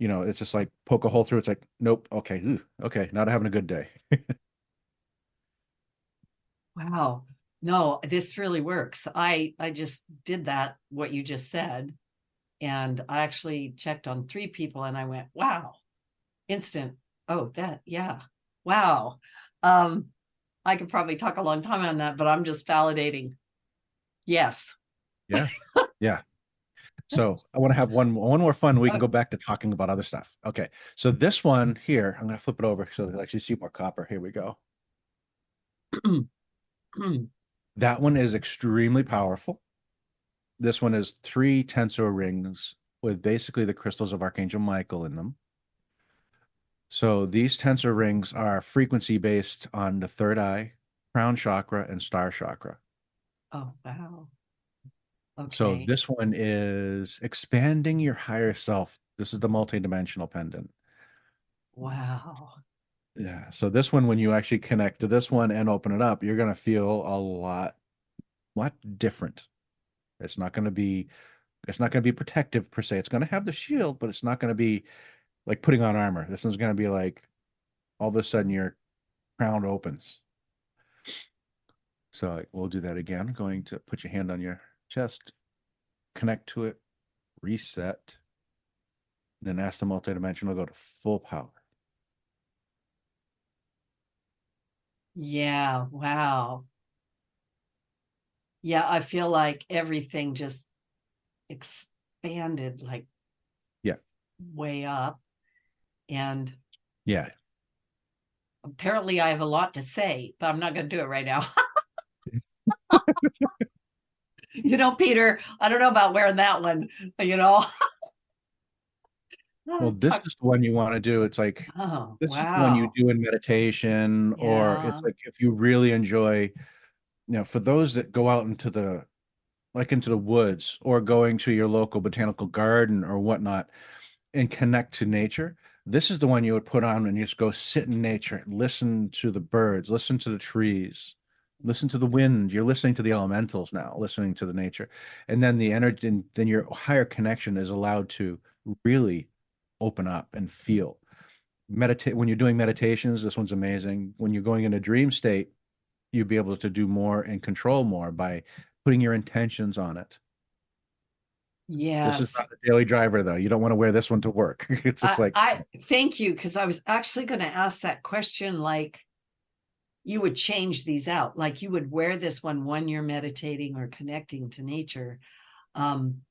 You know, it's just like poke a hole through. It's like, nope, okay, okay, not having a good day. (laughs) Wow. No, this really works. I I just did that what you just said and I actually checked on three people and I went, "Wow." Instant. Oh, that yeah. Wow. Um I could probably talk a long time on that, but I'm just validating. Yes. Yeah. (laughs) Yeah. So I want to have one one more fun. We can go back to talking about other stuff. Okay. So this one here, I'm going to flip it over so you actually see more copper. Here we go. (clears throat) That one is extremely powerful. This one is three tensor rings with basically the crystals of Archangel Michael in them. So these tensor rings are frequency based on the third eye, crown chakra, and star chakra. Oh, wow. Okay. So this one is expanding your higher self. This is the multidimensional pendant. Wow. Yeah. So this one, when you actually connect to this one and open it up, you're going to feel a lot, lot different. It's not going to be, it's not going to be protective per se. It's going to have the shield, but it's not going to be like putting on armor. This one's going to be like all of a sudden your crown opens. So we'll do that again. Going to put your hand on your chest, connect to it, reset, then ask the multidimensional go to full power. Yeah, wow. Yeah, I feel like everything just expanded like yeah, way up. And yeah. Apparently I have a lot to say, but I'm not going to do it right now. (laughs) (laughs) you know, Peter, I don't know about wearing that one, you know. (laughs) Well, this is the one you want to do. It's like oh, this wow. is the one you do in meditation, yeah. or it's like if you really enjoy, you know, for those that go out into the like into the woods or going to your local botanical garden or whatnot and connect to nature. This is the one you would put on and you just go sit in nature and listen to the birds, listen to the trees, listen to the wind. You're listening to the elementals now, listening to the nature. And then the energy, and then your higher connection is allowed to really open up and feel. Meditate when you're doing meditations, this one's amazing. When you're going in a dream state, you'll be able to do more and control more by putting your intentions on it. Yeah. This is not a daily driver though. You don't want to wear this one to work. (laughs) it's just I, like I thank you because I was actually going to ask that question like you would change these out like you would wear this one when you're meditating or connecting to nature um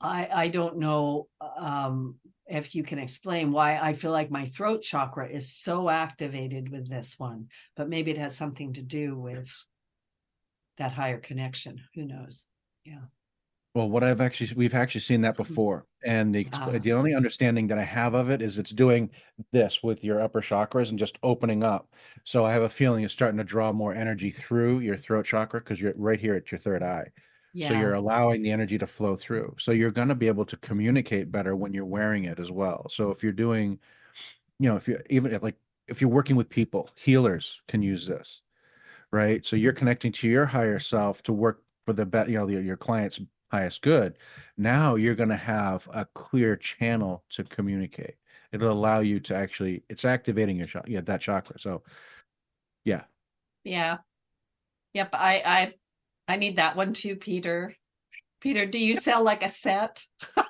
i i don't know um if you can explain why I feel like my throat chakra is so activated with this one, but maybe it has something to do with that higher connection. Who knows? Yeah. Well, what I've actually we've actually seen that mm-hmm. before, and the uh, the only understanding that I have of it is it's doing this with your upper chakras and just opening up. So I have a feeling it's starting to draw more energy through your throat chakra because you're right here at your third eye. Yeah. So you're allowing the energy to flow through. So you're going to be able to communicate better when you're wearing it as well. So if you're doing, you know, if you even if like if you're working with people, healers can use this, right? So you're mm-hmm. connecting to your higher self to work for the bet, you know, your, your clients highest good. Now you're going to have a clear channel to communicate. It'll allow you to actually, it's activating your yeah, that chakra. So, yeah. Yeah. Yep. I, I, I need that one too, Peter. Peter, do you sell like a set? (laughs)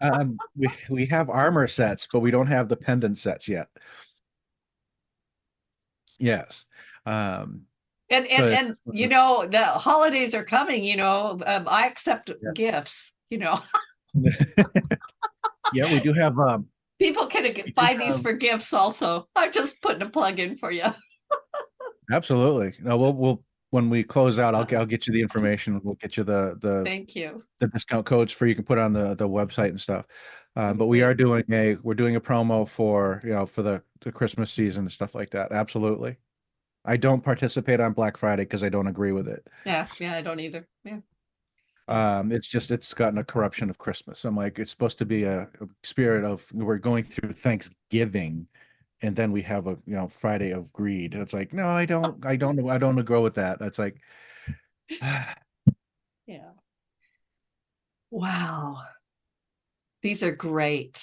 um, we, we have armor sets, but we don't have the pendant sets yet. Yes. Um, and and, and you know the holidays are coming. You know, um, I accept yeah. gifts. You know. (laughs) yeah, we do have. Um, People can buy these have... for gifts. Also, I'm just putting a plug in for you. Absolutely. No, we'll we'll when we close out, I'll I'll get you the information. We'll get you the the thank you the discount codes for you can put on the the website and stuff. Um, but we are doing a we're doing a promo for you know for the the Christmas season and stuff like that. Absolutely. I don't participate on Black Friday because I don't agree with it. Yeah, yeah, I don't either. Yeah. Um, it's just it's gotten a corruption of Christmas. I'm like, it's supposed to be a, a spirit of we're going through Thanksgiving, and then we have a you know Friday of greed. It's like, no, I don't, I don't, I don't agree with that. It's like, (sighs) yeah. Wow, these are great.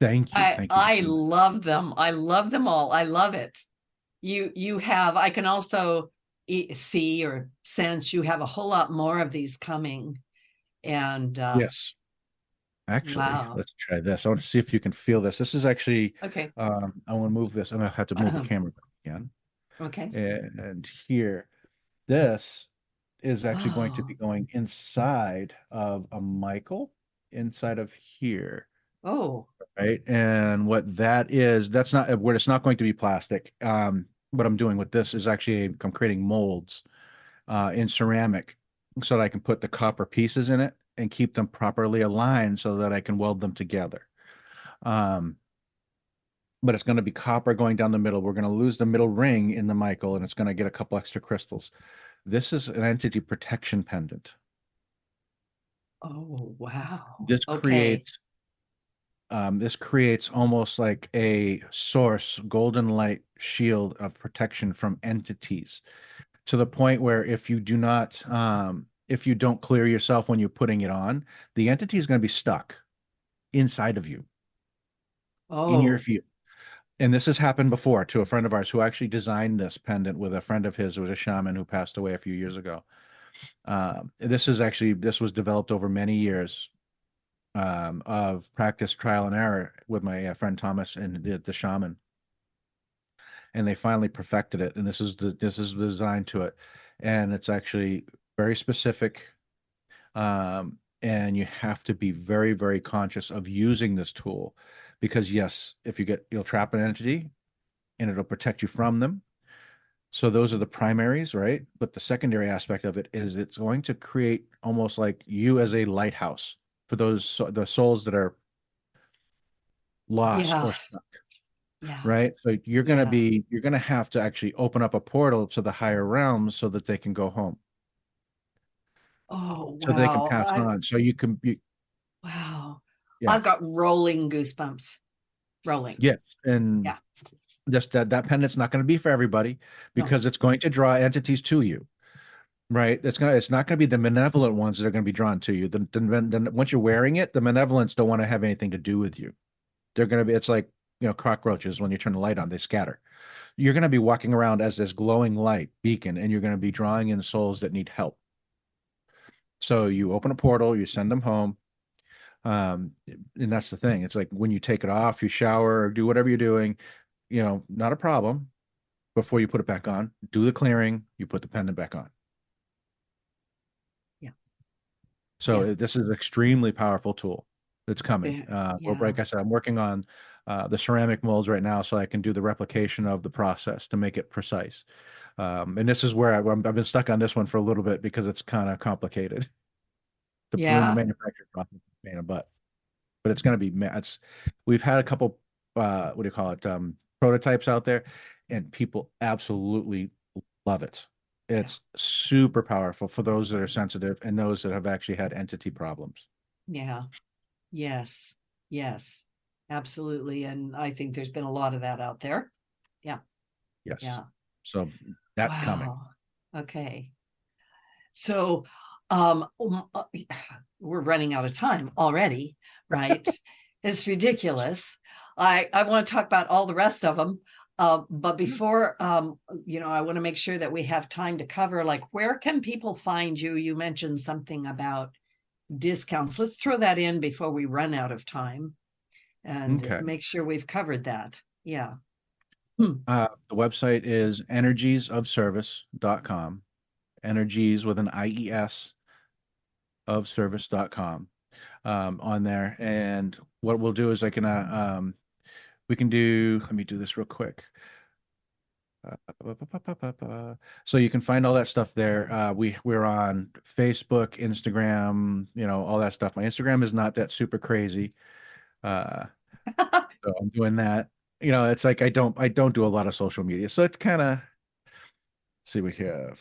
Thank you. I, Thank you. I love them. I love them all. I love it you you have i can also see or sense you have a whole lot more of these coming and uh, yes actually wow. let's try this. I want to see if you can feel this. This is actually okay. um i want to move this. I'm gonna have to move uh-huh. the camera again. Okay. And, and here this is actually oh. going to be (gasps) going inside of a michael inside of here. Oh. Right? And what that is that's not where it's not going to be plastic. Um what I'm doing with this is actually I'm creating molds uh, in ceramic so that I can put the copper pieces in it and keep them properly aligned so that I can weld them together. Um, but it's going to be copper going down the middle. We're going to lose the middle ring in the Michael and it's going to get a couple extra crystals. This is an entity protection pendant. Oh, wow. This okay. creates um, this creates almost like a source golden light shield of protection from entities to the point where if you do not um, if you don't clear yourself when you're putting it on the entity is going to be stuck inside of you oh. in your oh. field and this has happened before to a friend of ours who actually designed this pendant with a friend of his who was a shaman who passed away a few years ago um, this is actually this was developed over many years um, of practice, trial and error with my uh, friend Thomas and the, the shaman, and they finally perfected it. And this is the this is the design to it, and it's actually very specific. Um, and you have to be very very conscious of using this tool because yes if you get you'll trap an entity and it'll protect you from them so those are the primaries right but the secondary aspect of it is it's going to create almost like you as a lighthouse for those the souls that are lost yeah. or stuck. Yeah. Right. So you're going to yeah. be, you're going to have to actually open up a portal to the higher realms so that they can go home. Oh, so wow. they can pass I, on. So you can be. Wow. Yeah. I've got rolling goosebumps. Rolling. Yes. And yeah. just that, that pendant's not going to be for everybody because no. it's going to draw entities to you right it's gonna it's not gonna be the malevolent ones that are gonna be drawn to you then then once you're wearing it the malevolents don't want to have anything to do with you they're gonna be it's like you know cockroaches when you turn the light on they scatter you're gonna be walking around as this glowing light beacon and you're gonna be drawing in souls that need help so you open a portal you send them home um and that's the thing it's like when you take it off you shower or do whatever you're doing you know not a problem before you put it back on do the clearing you put the pendant back on Yeah. So yeah. this is an extremely powerful tool that's coming. Yeah. Uh, yeah. Like I said, I'm working on uh, the ceramic molds right now, so I can do the replication of the process to make it precise. Um, and this is where I, have been stuck on this one for a little bit because it's kind of complicated. (laughs) The yeah. manufacturing process pain a butt, but it's going to be. It's we've had a couple. Uh, what do you call it? Um, prototypes out there, and people absolutely love it. It's yeah. super powerful for those that are sensitive and those that have actually had entity problems. Yeah. Yes. Yes. Absolutely. And I think there's been a lot of that out there. Yeah. Yes. Yeah. So that's wow. coming. Okay. So um, um uh, (sighs) we're running out of time already, right? (laughs) it's ridiculous. I I want to talk about all the rest of them. Uh, but before, um, you know, I want to make sure that we have time to cover like where can people find you? You mentioned something about discounts. Let's throw that in before we run out of time and okay. make sure we've covered that. Yeah. Hmm. Uh, the website is energiesofservice.com. Energies with an IES of service.com um, on there. And what we'll do is I can, uh, um, we can do, let me do this real quick. So you can find all that stuff there. Uh, we we're on Facebook, Instagram, you know, all that stuff. My Instagram is not that super crazy, uh, (laughs) so I'm doing that. You know, it's like I don't I don't do a lot of social media, so it's kind of see what we have.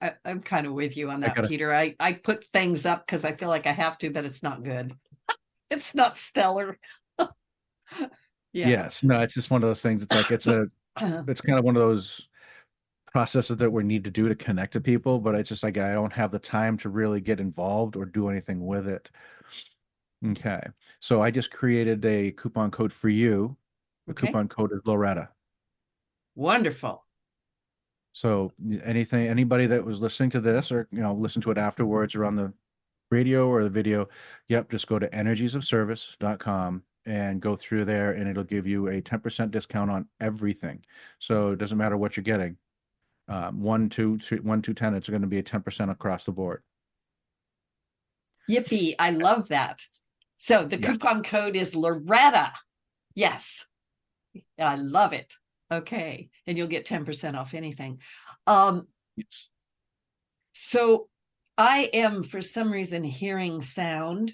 I, am kind of with you on that, I gotta, Peter. I I put things up because I feel like I have to, but it's not good. (laughs) it's not stellar. (laughs) Yeah. Yes. No, it's just one of those things. It's like it's a (coughs) it's kind of one of those processes that we need to do to connect to people, but it's just like I don't have the time to really get involved or do anything with it. Okay. So I just created a coupon code for you. The okay. coupon code is Loretta. Wonderful. So anything anybody that was listening to this or you know listen to it afterwards or on the radio or the video, yep, just go to energiesofservice.com and go through there and it'll give you a 10% discount on everything. So it doesn't matter what you're getting. Um, one, two, three, one, two, ten, it's going to be a 10% across the board. Yippee. I love that. So the coupon code is Loretta. Yes. I love it. Okay. And you'll get 10% off anything. Um, yes. So I am, for some reason, hearing sound.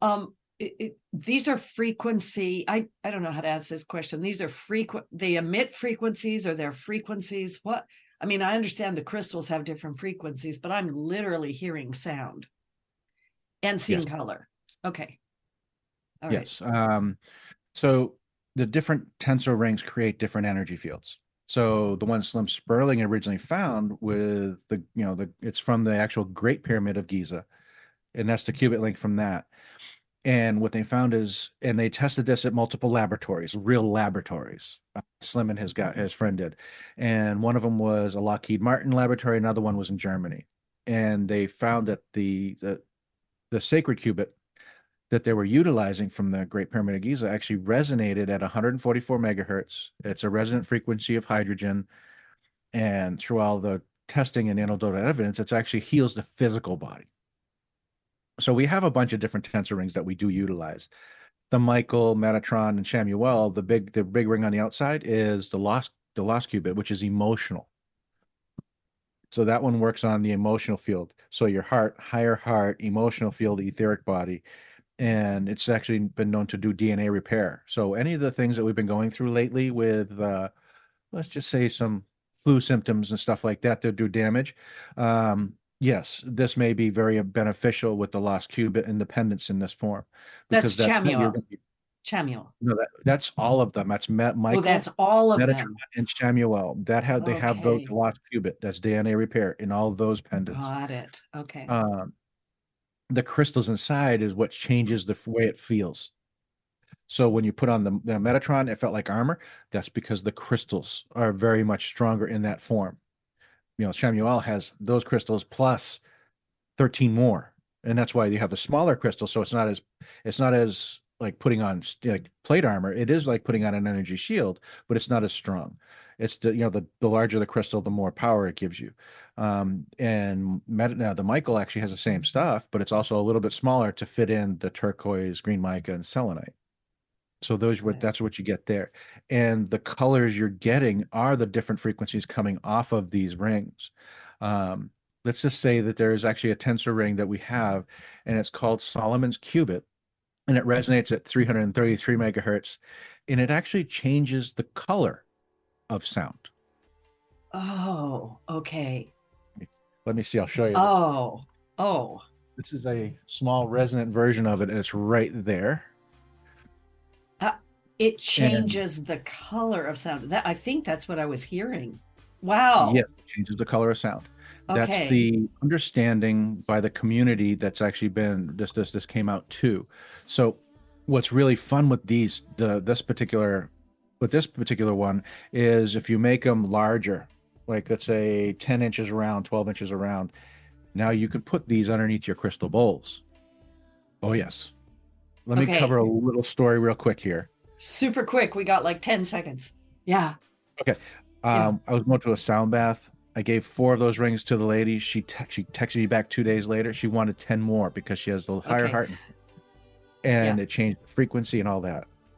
Um, it, it, these are frequency i i don't know how to answer this question these are frequent they emit frequencies or they're frequencies what i mean i understand the crystals have different frequencies but i'm literally hearing sound and seeing yes. color okay All yes right. um so the different tensor rings create different energy fields so the one slim Spurling originally found with the you know the it's from the actual great pyramid of giza and that's the cubit link from that and what they found is, and they tested this at multiple laboratories, real laboratories. Uh, Slim and his guy, his friend did, and one of them was a Lockheed Martin laboratory. Another one was in Germany, and they found that the the, the sacred cubit that they were utilizing from the Great Pyramid of Giza actually resonated at 144 megahertz. It's a resonant frequency of hydrogen, and through all the testing and anecdotal evidence, it actually heals the physical body so we have a bunch of different tensor rings that we do utilize. The Michael, Metatron, and Chamuel, the big the big ring on the outside is the lost the lost cubit, which is emotional. So that one works on the emotional field. So your heart, higher heart, emotional field, etheric body. And it's actually been known to do DNA repair. So any of the things that we've been going through lately with uh, let's just say some flu symptoms and stuff like that that do damage. Um, Yes, this may be very beneficial with the lost cubit independence in this form. That's Because that's Chamuel. Chamuel. No, that, that's all of them. That's Matt, Michael, Oh, that's all of Metatron, them. and Chamuel. That have they have both the lost cubit. That's DNA repair in all of those pendants. Got it. Okay. Um, the crystals inside is what changes the way it feels. So when you put on the, the Metatron, it felt like armor. That's because the crystals are very much stronger in that form you know, Chamuel has those crystals plus 13 more. And that's why you have a smaller crystal. So it's not as, it's not as like putting on like plate armor. It is like putting on an energy shield, but it's not as strong. It's the, you know, the, the larger the crystal, the more power it gives you. Um, and now the Michael actually has the same stuff, but it's also a little bit smaller to fit in the turquoise, green mica, and selenite. So those what that's what you get there. And the colors you're getting are the different frequencies coming off of these rings. Um, let's just say that there is actually a tensor ring that we have, and it's called Solomon's cubit, and it resonates at 333 megahertz, and it actually changes the color of sound. Oh, okay. Let me see. I'll show you. This. Oh, oh. This is a small resonant version of it. And it's right there it changes and, the color of sound. That I think that's what I was hearing. Wow. Yeah, changes the color of sound. Okay. That's the understanding by the community that's actually been this this this came out too. So what's really fun with these the this particular with this particular one is if you make them larger, like let's say 10 inches around, 12 inches around, now you can put these underneath your crystal bowls. Oh yes. Let okay. me cover a little story real quick here. Super quick. We got like 10 seconds. Yeah. Okay. Um, yeah. I was going to a sound bath. I gave four of those rings to the lady. She te- she texted me back two days later. She wanted ten more because she has the higher okay. heart, and yeah. it changed the frequency and all that.